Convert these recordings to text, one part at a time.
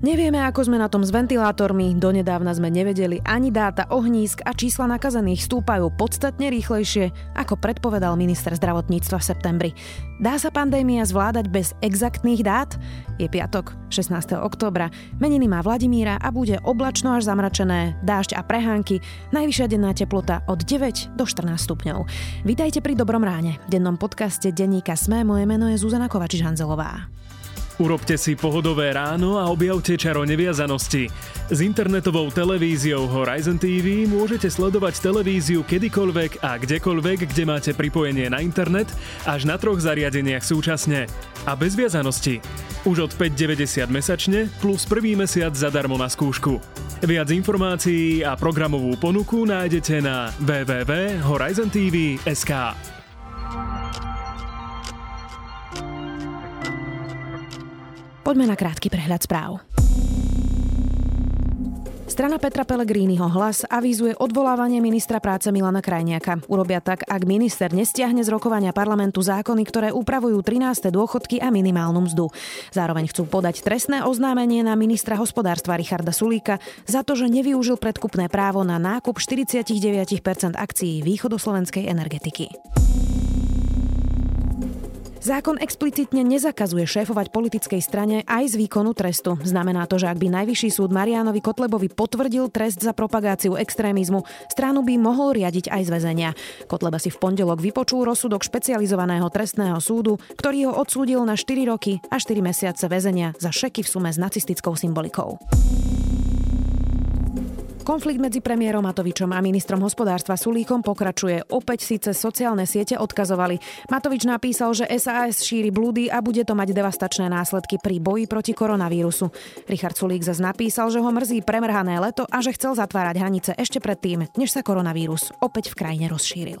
Nevieme, ako sme na tom s ventilátormi, donedávna sme nevedeli ani dáta ohnízk a čísla nakazených stúpajú podstatne rýchlejšie, ako predpovedal minister zdravotníctva v septembri. Dá sa pandémia zvládať bez exaktných dát? Je piatok, 16. októbra, meniny má Vladimíra a bude oblačno až zamračené, dážď a prehánky, najvyššia denná teplota od 9 do 14 stupňov. Vítajte pri Dobrom ráne. V dennom podcaste denníka Sme moje meno je Zuzana Kovačiš-Hanzelová. Urobte si pohodové ráno a objavte čaro neviazanosti. S internetovou televíziou Horizon TV môžete sledovať televíziu kedykoľvek a kdekoľvek, kde máte pripojenie na internet, až na troch zariadeniach súčasne. A bez viazanosti. Už od 5,90 mesačne plus prvý mesiac zadarmo na skúšku. Viac informácií a programovú ponuku nájdete na www.horizontv.sk. Poďme na krátky prehľad správ. Strana Petra Pellegriniho hlas avizuje odvolávanie ministra práce Milana Krajniaka. Urobia tak, ak minister nestiahne z rokovania parlamentu zákony, ktoré upravujú 13. dôchodky a minimálnu mzdu. Zároveň chcú podať trestné oznámenie na ministra hospodárstva Richarda Sulíka za to, že nevyužil predkupné právo na nákup 49% akcií východoslovenskej energetiky. Zákon explicitne nezakazuje šéfovať politickej strane aj z výkonu trestu. Znamená to, že ak by Najvyšší súd Marianovi Kotlebovi potvrdil trest za propagáciu extrémizmu, stranu by mohol riadiť aj z väzenia. Kotleba si v pondelok vypočul rozsudok špecializovaného trestného súdu, ktorý ho odsúdil na 4 roky a 4 mesiace väzenia za šeky v sume s nacistickou symbolikou. Konflikt medzi premiérom Matovičom a ministrom hospodárstva Sulíkom pokračuje. Opäť síce sociálne siete odkazovali. Matovič napísal, že SAS šíri blúdy a bude to mať devastačné následky pri boji proti koronavírusu. Richard Sulík zase napísal, že ho mrzí premrhané leto a že chcel zatvárať hranice ešte predtým, než sa koronavírus opäť v krajine rozšíril.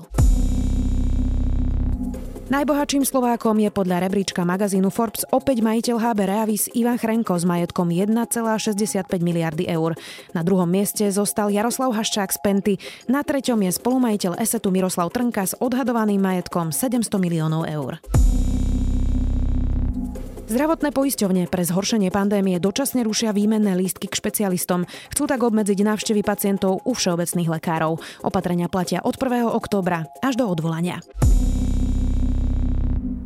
Najbohatším Slovákom je podľa rebríčka magazínu Forbes opäť majiteľ HB Reavis Ivan Chrenko s majetkom 1,65 miliardy eur. Na druhom mieste zostal Jaroslav Haščák z Penty, na treťom je spolumajiteľ Esetu Miroslav Trnka s odhadovaným majetkom 700 miliónov eur. Zdravotné poisťovne pre zhoršenie pandémie dočasne rušia výmenné lístky k špecialistom. Chcú tak obmedziť návštevy pacientov u všeobecných lekárov. Opatrenia platia od 1. októbra až do odvolania.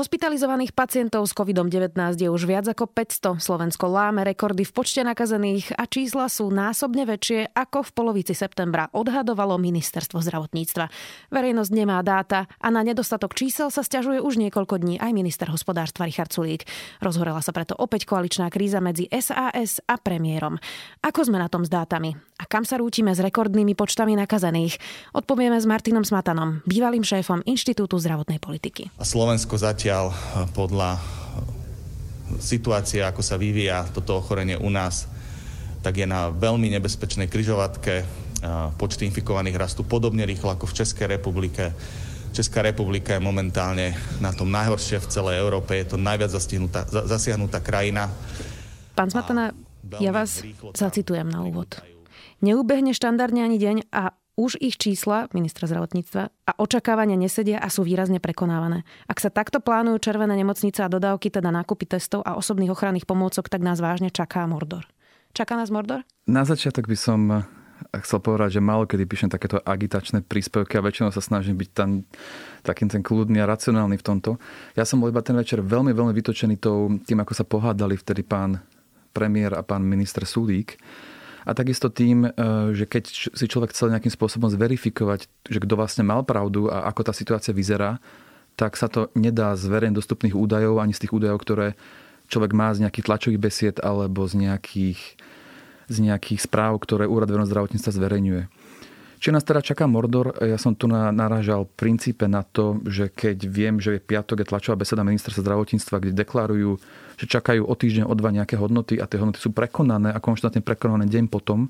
Hospitalizovaných pacientov s COVID-19 je už viac ako 500. Slovensko láme rekordy v počte nakazených a čísla sú násobne väčšie ako v polovici septembra odhadovalo ministerstvo zdravotníctva. Verejnosť nemá dáta a na nedostatok čísel sa stiažuje už niekoľko dní aj minister hospodárstva Richard Sulík. Rozhorela sa preto opäť koaličná kríza medzi SAS a premiérom. Ako sme na tom s dátami? A kam sa rútime s rekordnými počtami nakazených? Odpovieme s Martinom Smatanom, bývalým šéfom Inštitútu zdravotnej politiky. A Slovensko zatiaľ zatiaľ eh, podľa situácie, ako sa vyvíja toto ochorenie u nás, tak je na veľmi nebezpečnej kryžovatke. Eh, počty infikovaných rastú podobne rýchlo ako v Českej republike. Česká republika je momentálne na tom najhoršie v celej Európe. Je to najviac zasiahnutá krajina. Pán Smatana, ja vás zacitujem na úvod. Neubehne štandardne ani deň a už ich čísla ministra zdravotníctva a očakávania nesedia a sú výrazne prekonávané. Ak sa takto plánujú červené nemocnice a dodávky, teda nákupy testov a osobných ochranných pomôcok, tak nás vážne čaká Mordor. Čaká nás Mordor? Na začiatok by som eh, chcel povedať, že málo kedy píšem takéto agitačné príspevky a väčšinou sa snažím byť tam takým ten kľudný a racionálny v tomto. Ja som bol iba ten večer veľmi, veľmi vytočený tým, ako sa pohádali vtedy pán premiér a pán minister Sulík a takisto tým, e, že keď si človek chcel nejakým spôsobom zverifikovať, že kto vlastne mal pravdu a ako tá situácia vyzerá, tak sa to nedá z verejne dostupných údajov, ani z tých údajov, ktoré človek má z nejakých tlačových besied alebo z nejakých, z nejakých správ, ktoré Úrad verejného zdravotníctva zverejňuje. Či nás teda čaká Mordor? Ja som tu naražal v princípe na to, že keď viem, že je piatok je tlačová beseda ministerstva zdravotníctva, kde deklarujú, že čakajú o týždeň, o dva nejaké hodnoty a tie hodnoty sú prekonané a konštantne prekonané deň potom,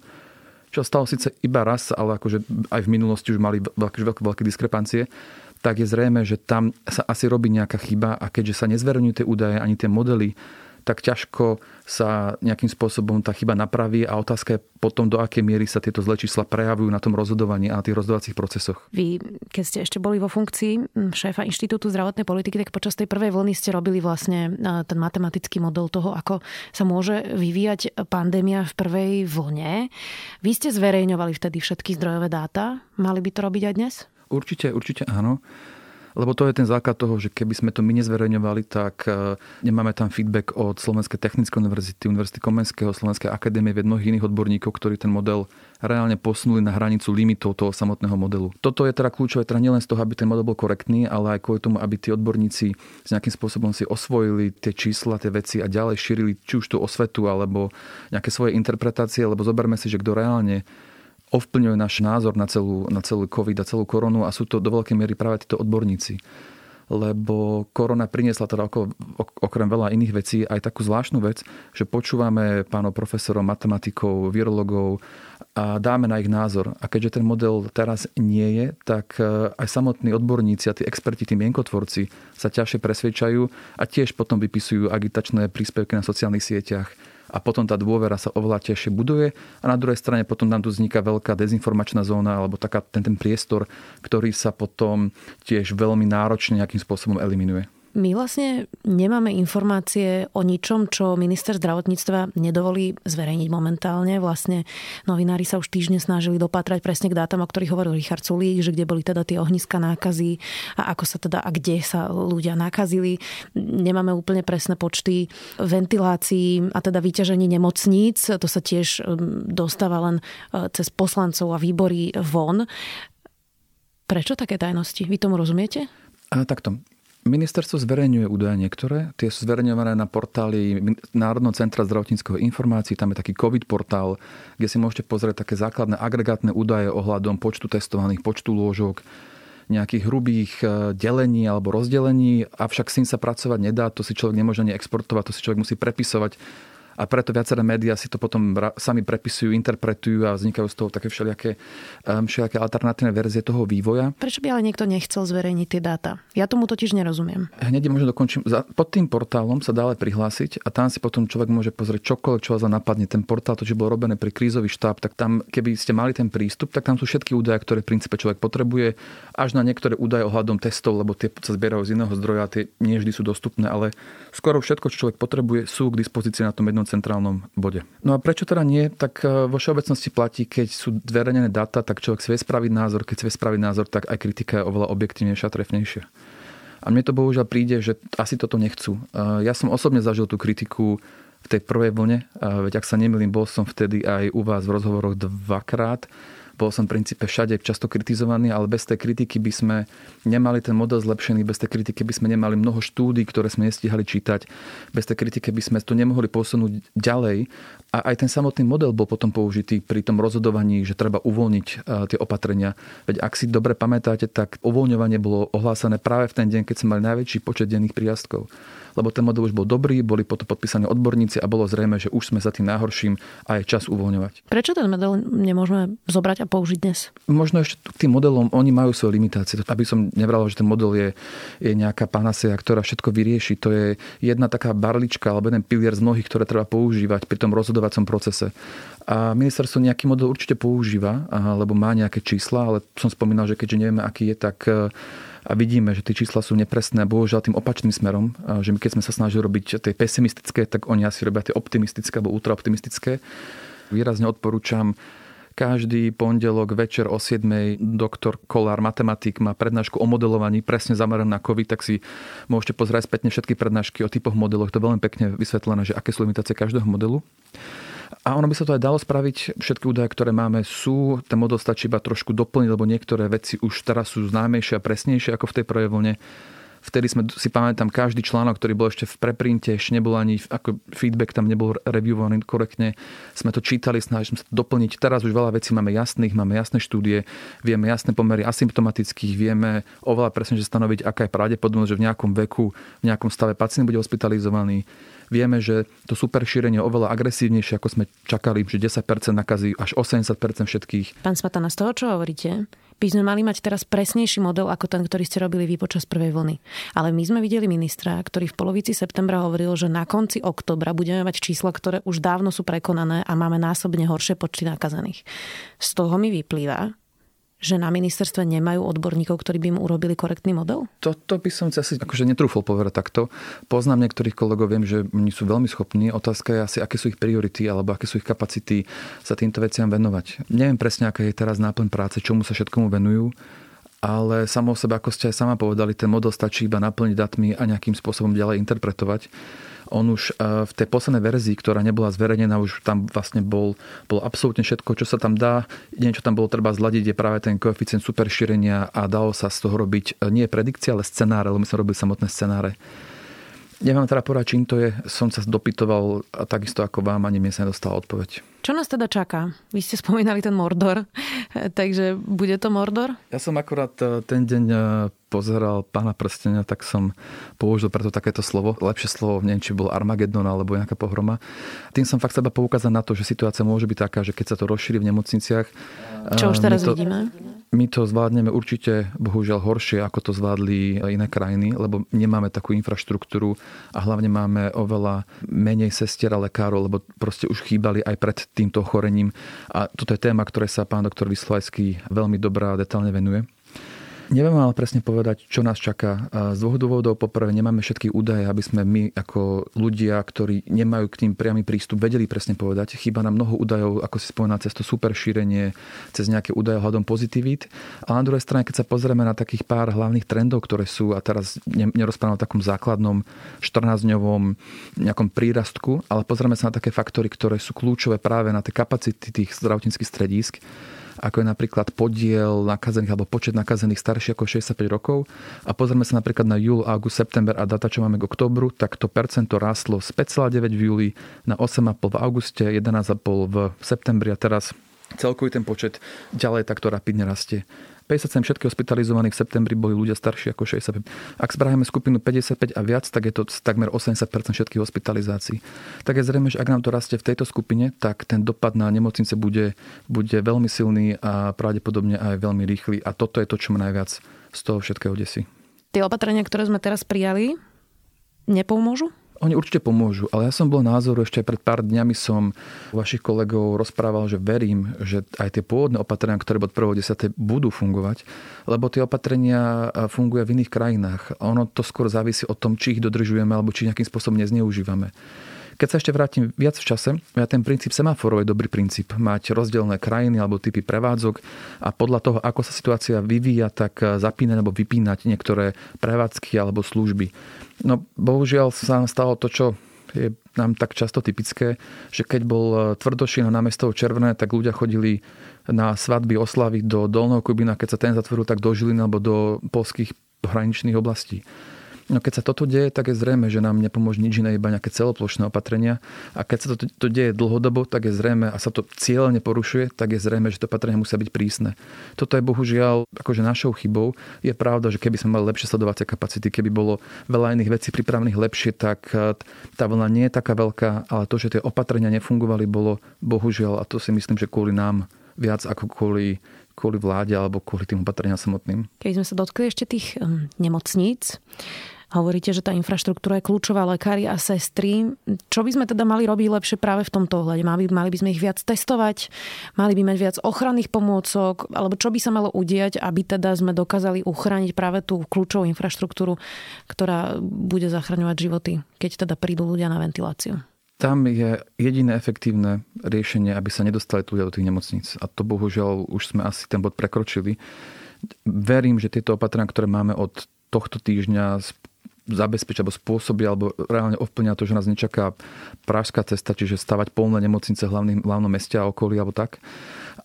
čo stalo síce iba raz, ale akože aj v minulosti už mali veľké, veľké, veľké diskrepancie, tak je zrejme, že tam sa asi robí nejaká chyba a keďže sa nezverejňujú tie údaje ani tie modely, tak ťažko sa nejakým spôsobom tá chyba napraví a otázka je potom, do akej miery sa tieto zlé čísla prejavujú na tom rozhodovaní a na tých rozhodovacích procesoch. Vy, keď ste ešte boli vo funkcii šéfa Inštitútu zdravotnej politiky, tak počas tej prvej vlny ste robili vlastne ten matematický model toho, ako sa môže vyvíjať pandémia v prvej vlne. Vy ste zverejňovali vtedy všetky zdrojové dáta. Mali by to robiť aj dnes? Určite, určite áno. Lebo to je ten základ toho, že keby sme to my nezverejňovali, tak e, nemáme tam feedback od Slovenskej technickej univerzity, Univerzity Komenského, Slovenskej akadémie, ved mnohých iných odborníkov, ktorí ten model reálne posunuli na hranicu limitov toho samotného modelu. Toto je teda kľúčové, teda nielen z toho, aby ten model bol korektný, ale aj kvôli tomu, aby tí odborníci s nejakým spôsobom si osvojili tie čísla, tie veci a ďalej šírili či už tú osvetu alebo nejaké svoje interpretácie, lebo zoberme si, že kto reálne ovplyvňuje náš názor na celú, na celú COVID a celú koronu a sú to do veľkej miery práve títo odborníci. Lebo korona priniesla teda okolo, okrem veľa iných vecí aj takú zvláštnu vec, že počúvame pánov profesorov, matematikov, virologov a dáme na ich názor. A keďže ten model teraz nie je, tak e, aj samotní odborníci a tí experti, tí mienkotvorci sa ťažšie presvedčajú a tiež potom vypisujú agitačné príspevky na sociálnych sieťach a potom tá dôvera sa oveľa ťažšie buduje a na druhej strane potom nám tu vzniká veľká dezinformačná zóna alebo taká, ten, ten priestor, ktorý sa potom tiež veľmi náročne nejakým spôsobom eliminuje. My vlastne nemáme informácie o ničom, čo minister zdravotníctva nedovolí zverejniť momentálne. Vlastne novinári sa už týždne snažili dopatrať presne k dátam, o ktorých hovoril Richard Sulík, že kde boli teda tie ohniska nákazy a ako sa teda a kde sa ľudia nakazili. Nemáme úplne presné počty ventilácií a teda vyťažení nemocníc. To sa tiež um, dostáva len uh, cez poslancov a výbory von. Prečo také tajnosti? Vy tomu rozumiete? A, takto. Ministerstvo zverejňuje údaje niektoré. Tie sú zverejňované na portáli Národného centra zdravotníckého informácií. Tam je taký COVID portál, kde si môžete pozrieť také základné agregátne údaje ohľadom počtu testovaných, počtu lôžok, nejakých hrubých e, delení alebo rozdelení, avšak s tým sa pracovať nedá, to si človek nemôže ani exportovať, to si človek musí prepisovať a preto viaceré médiá si to potom sami prepisujú, interpretujú a vznikajú z toho také všelijaké, um, všelijaké alternatívne verzie toho vývoja. Prečo by ale niekto nechcel zverejniť tie dáta? Ja tomu totiž nerozumiem. Hneď možno dokončím. Pod tým portálom sa dá ale prihlásiť a tam si potom človek môže pozrieť čokoľvek, čo vás napadne. Ten portál, to, čo bolo robené pre krízový štáb, tak tam, keby ste mali ten prístup, tak tam sú všetky údaje, ktoré v princípe človek potrebuje, až na niektoré údaje ohľadom testov, lebo tie sa zbierajú z iného zdroja, tie nie vždy sú dostupné, ale skoro všetko, čo človek potrebuje, sú k dispozícii na tom jednom centrálnom bode. No a prečo teda nie? Tak e, vo všeobecnosti platí, keď sú zverejnené dáta, tak človek vie spraviť názor, keď vie spraviť názor, tak aj kritika je oveľa objektívnejšia a trefnejšia. A mne to bohužiaľ príde, že asi toto nechcú. E, ja som osobne zažil tú kritiku v tej prvej vlne, e, veď ak sa nemýlim, bol som vtedy aj u vás v rozhovoroch dvakrát bol som v princípe všade často kritizovaný, ale bez tej kritiky by sme nemali ten model zlepšený, bez tej kritiky by sme nemali mnoho štúdí, ktoré sme nestihali čítať, bez tej kritiky by sme to nemohli posunúť ďalej. A aj ten samotný model bol potom použitý pri tom rozhodovaní, že treba uvoľniť e, tie opatrenia. Veď ak si dobre pamätáte, tak uvoľňovanie bolo ohlásené práve v ten deň, keď sme mali najväčší počet denných príjazdkov lebo ten model už bol dobrý, boli potom podpísaní odborníci a bolo zrejme, že už sme za tým najhorším a je čas uvoľňovať. Prečo ten model nemôžeme zobrať a použiť dnes? Možno ešte k tým modelom, oni majú svoje limitácie. Aby som nebral, že ten model je, je nejaká panacea, ktorá všetko vyrieši. To je jedna taká barlička alebo jeden pilier z mnohých, ktoré treba používať pri tom rozhodovacom procese. A ministerstvo nejaký model určite používa, lebo má nejaké čísla, ale som spomínal, že keďže nevieme, aký je, tak a vidíme, že tie čísla sú nepresné, bohužiaľ tým opačným smerom, že my keď sme sa snažili robiť tie pesimistické, tak oni asi robia tie optimistické alebo ultraoptimistické. Výrazne odporúčam každý pondelok večer o 7. doktor Kolár, matematik, má prednášku o modelovaní presne zameraný na COVID, tak si môžete pozrieť spätne všetky prednášky o typoch modeloch. To je veľmi pekne vysvetlené, že aké sú limitácie každého modelu. A ono by sa to aj dalo spraviť. Všetky údaje, ktoré máme, sú. Ten model stačí iba trošku doplniť, lebo niektoré veci už teraz sú známejšie a presnejšie ako v tej prvej vlne. Vtedy sme si pamätám každý článok, ktorý bol ešte v preprinte, ešte nebol ani ako feedback tam nebol reviewovaný korektne. Sme to čítali, snažili sme sa to doplniť. Teraz už veľa vecí máme jasných, máme jasné štúdie, vieme jasné pomery asymptomatických, vieme oveľa presne, že stanoviť, aká je pravdepodobnosť, že v nejakom veku, v nejakom stave pacient bude hospitalizovaný Vieme, že to super šírenie je oveľa agresívnejšie, ako sme čakali, že 10% nakazí až 80% všetkých. Pán Smatana, z toho, čo hovoríte, by sme mali mať teraz presnejší model ako ten, ktorý ste robili vy počas prvej vlny. Ale my sme videli ministra, ktorý v polovici septembra hovoril, že na konci oktobra budeme mať čísla, ktoré už dávno sú prekonané a máme násobne horšie počty nakazených. Z toho mi vyplýva, že na ministerstve nemajú odborníkov, ktorí by mu urobili korektný model? Toto by som si akože netrúfol povedať takto. Poznám niektorých kolegov, viem, že oni sú veľmi schopní. Otázka je asi, aké sú ich priority alebo aké sú ich kapacity sa týmto veciam venovať. Neviem presne, aká je teraz náplň práce, čomu sa všetkomu venujú ale samo o sebe, ako ste aj sama povedali, ten model stačí iba naplniť datmi a nejakým spôsobom ďalej interpretovať on už e, v tej poslednej verzii, ktorá nebola zverejnená, už tam vlastne bol, bol absolútne všetko, čo sa tam dá. Niečo tam bolo treba zladiť, je práve ten koeficient superšírenia a dalo sa z toho robiť e, nie predikcia, ale scenáre, lebo my sme robili samotné scenáre. Neviem teda povedať, čím to je. Som sa dopytoval a takisto ako vám, ani mi sa nedostala odpoveď. Čo nás teda čaká? Vy ste spomínali ten Mordor, takže bude to Mordor? Ja som akurát e, ten deň e, pozeral pána prstenia, tak som použil preto takéto slovo. Lepšie slovo, neviem, či bol Armagedon alebo nejaká pohroma. Tým som fakt seba poukázať na to, že situácia môže byť taká, že keď sa to rozšíri v nemocniciach... Čo už teraz to, vidíme? My to zvládneme určite, bohužiaľ, horšie, ako to zvládli iné krajiny, lebo nemáme takú infraštruktúru a hlavne máme oveľa menej sestier a lekárov, lebo proste už chýbali aj pred týmto ochorením. A toto je téma, ktoré sa pán doktor Vyslajský veľmi dobrá a detálne venuje. Neviem ale presne povedať, čo nás čaká. Z dvoch dôvodov. Poprvé, nemáme všetky údaje, aby sme my ako ľudia, ktorí nemajú k tým priamy prístup, vedeli presne povedať. Chýba nám mnoho údajov, ako si spomínal, cez to super šírenie, cez nejaké údaje hľadom pozitivít. A na druhej strane, keď sa pozrieme na takých pár hlavných trendov, ktoré sú, a teraz nerozprávam o takom základnom 14-dňovom nejakom prírastku, ale pozrieme sa na také faktory, ktoré sú kľúčové práve na tie kapacity tých zdravotníckých stredísk, ako je napríklad podiel nakazených alebo počet nakazených starších ako 65 rokov. A pozrieme sa napríklad na júl, august, september a data, čo máme k oktobru, tak to percento rástlo z 5,9 v júli na 8,5 v auguste, 11,5 v septembri a teraz celkový ten počet ďalej takto rapidne rastie. 57 všetky hospitalizovaní v septembri boli ľudia starší ako 65. Ak spravíme skupinu 55 a viac, tak je to takmer 80% všetkých hospitalizácií. Tak je zrejme, že ak nám to rastie v tejto skupine, tak ten dopad na nemocnice bude, bude veľmi silný a pravdepodobne aj veľmi rýchly. A toto je to, čo ma najviac z toho všetkého desí. Tie opatrenia, ktoré sme teraz prijali, nepomôžu? Oni určite pomôžu, ale ja som bol názoru, ešte pred pár dňami som vašich kolegov rozprával, že verím, že aj tie pôvodné opatrenia, ktoré od 1.10. budú fungovať, lebo tie opatrenia fungujú v iných krajinách. Ono to skôr závisí od tom, či ich dodržujeme alebo či nejakým spôsobom nezneužívame. Keď sa ešte vrátim viac v čase, ja ten princíp semaforov je dobrý princíp. Mať rozdielne krajiny alebo typy prevádzok a podľa toho, ako sa situácia vyvíja, tak zapínať alebo vypínať niektoré prevádzky alebo služby. No bohužiaľ sa stalo to, čo je nám tak často typické, že keď bol e, tvrdošina na mesto červené, tak ľudia chodili na svadby, oslavy do Dolného Kubina, keď sa ten zatvoril, tak do Žiliny alebo do polských hraničných oblastí. No keď sa toto deje, tak je zrejme, že nám nepomôže nič iné, iba nejaké celoplošné opatrenia. A keď sa to, to deje dlhodobo, tak je zrejme, a sa to cieľne porušuje, tak je zrejme, že to opatrenia musia byť prísne. Toto je bohužiaľ akože našou chybou. Je pravda, že keby sme mali lepšie sledovacie kapacity, keby bolo veľa iných vecí pripravených lepšie, tak eh, tá vlna nie je taká veľká, ale to, že tie opatrenia nefungovali, bolo bohužiaľ, a to si myslím, že kvôli nám viac ako kvôli kvôli vláde alebo kvôli tým opatreniam samotným. Keď sme sa dotkli ešte tých um, nemocníc, Hovoríte, že tá infraštruktúra je kľúčová, lekári a sestry. Čo by sme teda mali robiť lepšie práve v tomto ohľade? Mali, mali by sme ich viac testovať? Mali by mať viac ochranných pomôcok? Alebo čo by sa malo udiať, aby teda sme dokázali uchrániť práve tú kľúčovú infraštruktúru, ktorá bude zachraňovať životy, keď teda prídu ľudia na ventiláciu? Tam je jediné efektívne riešenie, aby sa nedostali ľudia do tých nemocníc. A to bohužiaľ už sme asi ten bod prekročili. Verím, že tieto opatrenia, ktoré máme od tohto týždňa zabezpečia alebo spôsobia alebo reálne ovplňa to, že nás nečaká pražská cesta, čiže stavať polné nemocnice v hlavnom meste a okolí alebo tak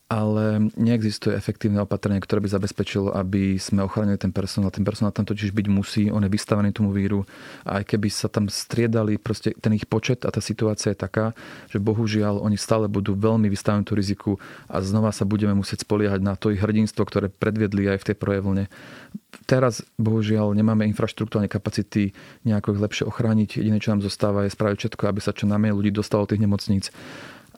ale neexistuje efektívne opatrenie, ktoré by zabezpečilo, aby sme ochránili ten personál. Ten personál tam totiž byť musí, on je vystavený tomu víru. A aj keby sa tam striedali proste ten ich počet a tá situácia je taká, že bohužiaľ oni stále budú veľmi vystavení tú riziku a znova sa budeme musieť spoliehať na to ich hrdinstvo, ktoré predviedli aj v tej projevlne. Teraz bohužiaľ nemáme infraštruktúrne kapacity nejako ich lepšie ochrániť. Jediné, čo nám zostáva, je spraviť všetko, aby sa čo najmenej ľudí dostalo do tých nemocníc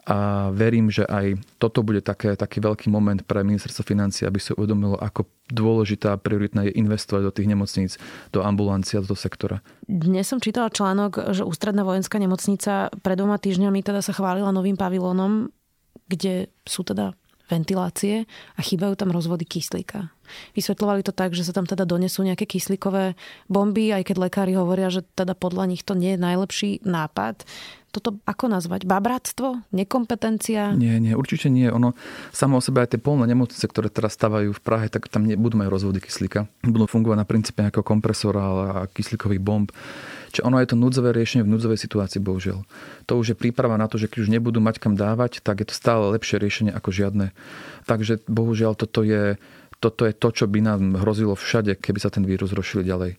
a verím, že aj toto bude také, taký veľký moment pre ministerstvo financí, aby sa uvedomilo, ako dôležitá a prioritná je investovať do tých nemocníc, do ambulancií a do sektora. Dnes som čítala článok, že Ústredná vojenská nemocnica pred dvoma týždňami teda sa chválila novým pavilónom, kde sú teda ventilácie a chýbajú tam rozvody kyslíka. Vysvetľovali to tak, že sa tam teda donesú nejaké kyslíkové bomby, aj keď lekári hovoria, že teda podľa nich to nie je najlepší nápad toto ako nazvať? Babráctvo? Nekompetencia? Nie, nie, určite nie. Ono samo o sebe aj tie polné nemocnice, ktoré teraz stavajú v Prahe, tak tam nebudú mať rozvody kyslíka. Budú fungovať na princípe nejakého kompresora a kyslíkových bomb. Čiže ono je to núdzové riešenie v núdzovej situácii, bohužiaľ. To už je príprava na to, že keď už nebudú mať kam dávať, tak je to stále lepšie riešenie ako žiadne. Takže bohužiaľ toto je, toto je to, čo by nám hrozilo všade, keby sa ten vírus rozšíril ďalej.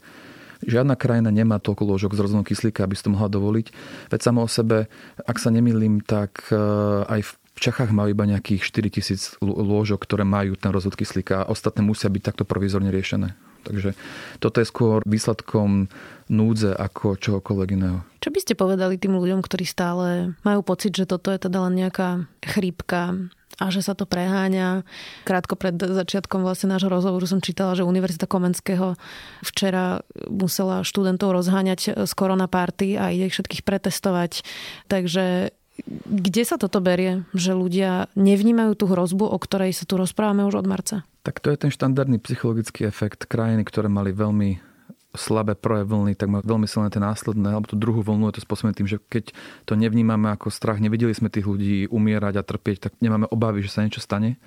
Žiadna krajina nemá toľko lôžok z rozhodom kyslíka, aby si to mohla dovoliť. Veď samo o sebe, ak sa nemýlim, tak e, aj v Čechách majú iba nejakých 4 tisíc lôžok, ktoré majú ten rozhod kyslíka a ostatné musia byť takto provizorne riešené. Takže toto je skôr výsledkom núdze ako čohokoľvek iného. Čo by ste povedali tým ľuďom, ktorí stále majú pocit, že toto je teda len nejaká chrípka, a že sa to preháňa. Krátko pred začiatkom vlastne nášho rozhovoru som čítala, že Univerzita Komenského včera musela študentov rozháňať z koronapárty a ide ich všetkých pretestovať. Takže kde sa toto berie, že ľudia nevnímajú tú hrozbu, o ktorej sa tu rozprávame už od marca? Tak to je ten štandardný psychologický efekt krajiny, ktoré mali veľmi slabé prvé vlny, tak má veľmi silné tie následné, alebo tú druhú vlnu je to spôsobené tým, že keď to nevnímame ako strach, nevideli sme tých ľudí umierať a trpieť, tak nemáme obavy, že sa niečo stane.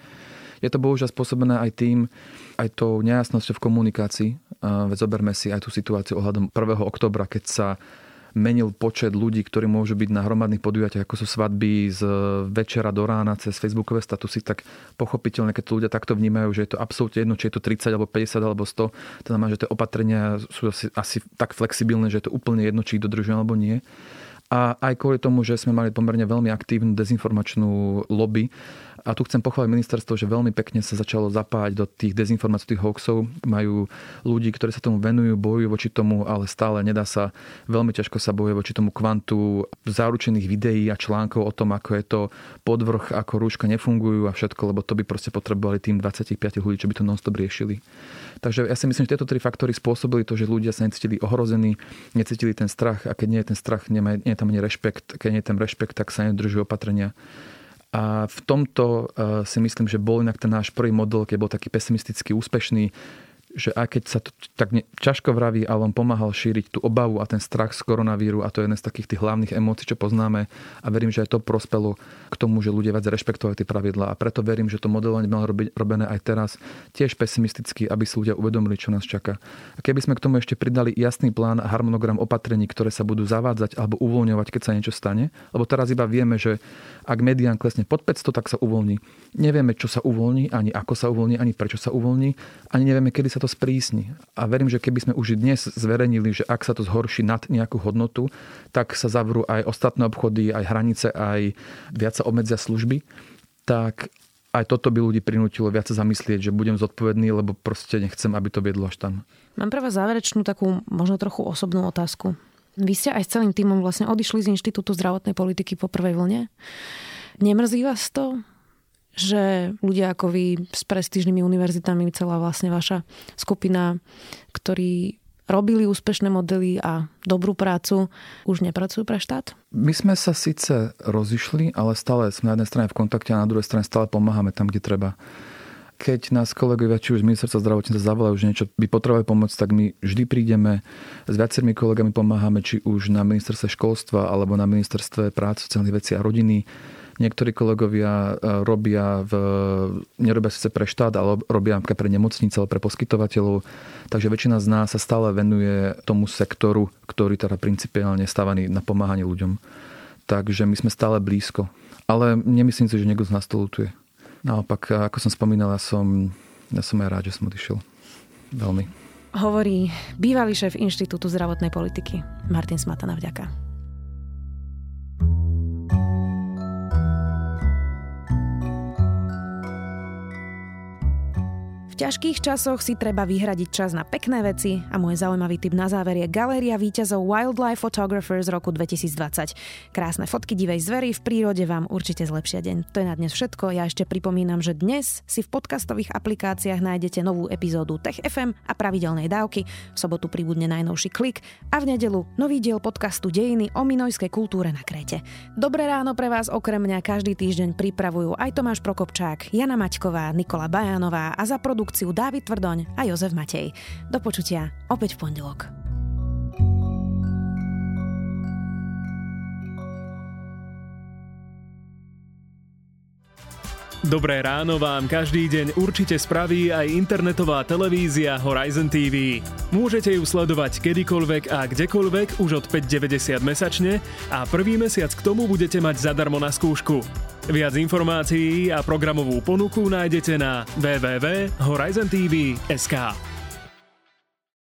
Je to bohužiaľ spôsobené aj tým, aj tou nejasnosťou v komunikácii. Veď zoberme si aj tú situáciu ohľadom 1. oktobra, keď sa menil počet ľudí, ktorí môžu byť na hromadných podujatiach, ako sú svadby z večera do rána cez facebookové statusy, tak pochopiteľne, keď to ľudia takto vnímajú, že je to absolútne jedno, či je to 30 alebo 50 alebo 100, to znamená, že tie opatrenia sú asi, asi tak flexibilné, že je to úplne jedno, či ich dodržujú alebo nie. A aj kvôli tomu, že sme mali pomerne veľmi aktívnu dezinformačnú lobby, a tu chcem pochváliť ministerstvo, že veľmi pekne sa začalo zapájať do tých dezinformácií, tých hoaxov. Majú ľudí, ktorí sa tomu venujú, bojujú voči tomu, ale stále nedá sa, veľmi ťažko sa bojuje voči tomu kvantu zaručených videí a článkov o tom, ako je to podvrh, ako rúška nefungujú a všetko, lebo to by proste potrebovali tým 25 ľudí, čo by to non-stop riešili. Takže ja si myslím, že tieto tri faktory spôsobili to, že ľudia sa necítili ohrození, necítili ten strach a keď nie je ten strach, nie je tam ani rešpekt, keď nie je ten rešpekt, tak sa nedržujú opatrenia. A v tomto eh, si myslím, že bol inak ten náš prvý model, keď bol taký pesimisticky úspešný, že aj keď sa to tak ne, ťažko vraví, ale on pomáhal šíriť tú obavu a ten strach z koronavíru a to je jeden z takých tých hlavných emócií, čo poznáme a verím, že aj to prospelo k tomu, že ľudia viac rešpektovali tie pravidlá a preto verím, že to modelovanie malo robiť, robené aj teraz tiež pesimisticky, aby si ľudia uvedomili, čo nás čaká. A keby sme k tomu ešte pridali jasný plán a harmonogram opatrení, ktoré sa budú zavádzať alebo uvoľňovať, keď sa niečo stane, lebo teraz iba vieme, že ak medián klesne pod 500, tak sa uvoľní. Nevieme, čo sa uvoľní, ani ako sa uvoľní, ani prečo sa uvoľní, ani nevieme, kedy sa to sprísni. A verím, že keby sme už dnes zverejnili, že ak sa to zhorší nad nejakú hodnotu, tak sa zavrú aj ostatné obchody, aj hranice, aj viac sa obmedzia služby, tak aj toto by ľudí prinútilo viac sa zamyslieť, že budem zodpovedný, lebo proste nechcem, aby to viedlo až tam. Mám pre vás záverečnú takú možno trochu osobnú otázku. Vy ste aj s celým týmom vlastne odišli z Inštitútu zdravotnej politiky po prvej vlne. Nemrzí vás to, že ľudia ako vy s prestížnymi univerzitami, celá vlastne vaša skupina, ktorí robili úspešné modely a dobrú prácu, už nepracujú pre štát? My sme sa síce rozišli, ale stále sme na jednej strane v kontakte a na druhej strane stále pomáhame tam, kde treba keď nás kolegovia, či už z ministerstva zdravotníctva zavolajú, že niečo by potrebovali pomôcť, tak my vždy prídeme, s viacerými kolegami pomáhame, či už na ministerstve školstva alebo na ministerstve práce, sociálnych vecí a rodiny. Niektorí kolegovia e, robia v, nerobia síce pre štát, ale robia pre nemocnice, ale pre poskytovateľov. Takže väčšina z nás sa stále venuje tomu sektoru, ktorý teda principiálne stávaný na pomáhanie ľuďom. Takže my sme stále blízko. Ale nemyslím si, že niekto z nás to lutuje. Naopak, ako som spomínal, ja som, ja som aj rád, že som odišiel. Veľmi. Hovorí bývalý šéf Inštitútu zdravotnej politiky Martin Smatana. Vďaka. V ťažkých časoch si treba vyhradiť čas na pekné veci a môj zaujímavý tip na záver je galéria víťazov Wildlife Photographer z roku 2020. Krásne fotky divej zvery v prírode vám určite zlepšia deň. To je na dnes všetko. Ja ešte pripomínam, že dnes si v podcastových aplikáciách nájdete novú epizódu Tech FM a pravidelnej dávky. V sobotu pribudne najnovší klik a v nedelu nový diel podcastu Dejiny o minojskej kultúre na Kréte. Dobré ráno pre vás okrem mňa každý týždeň pripravujú aj Tomáš Prokopčák, Jana Maťková, Nikola Bajanová a za produkciu Dávid Tvrdoň a Jozef Matej. Do počutia opäť v pondelok. Dobré ráno vám každý deň určite spraví aj internetová televízia Horizon TV. Môžete ju sledovať kedykoľvek a kdekoľvek už od 5,90 mesačne a prvý mesiac k tomu budete mať zadarmo na skúšku. Viac informácií a programovú ponuku nájdete na www.horizontv.sk.